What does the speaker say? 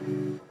you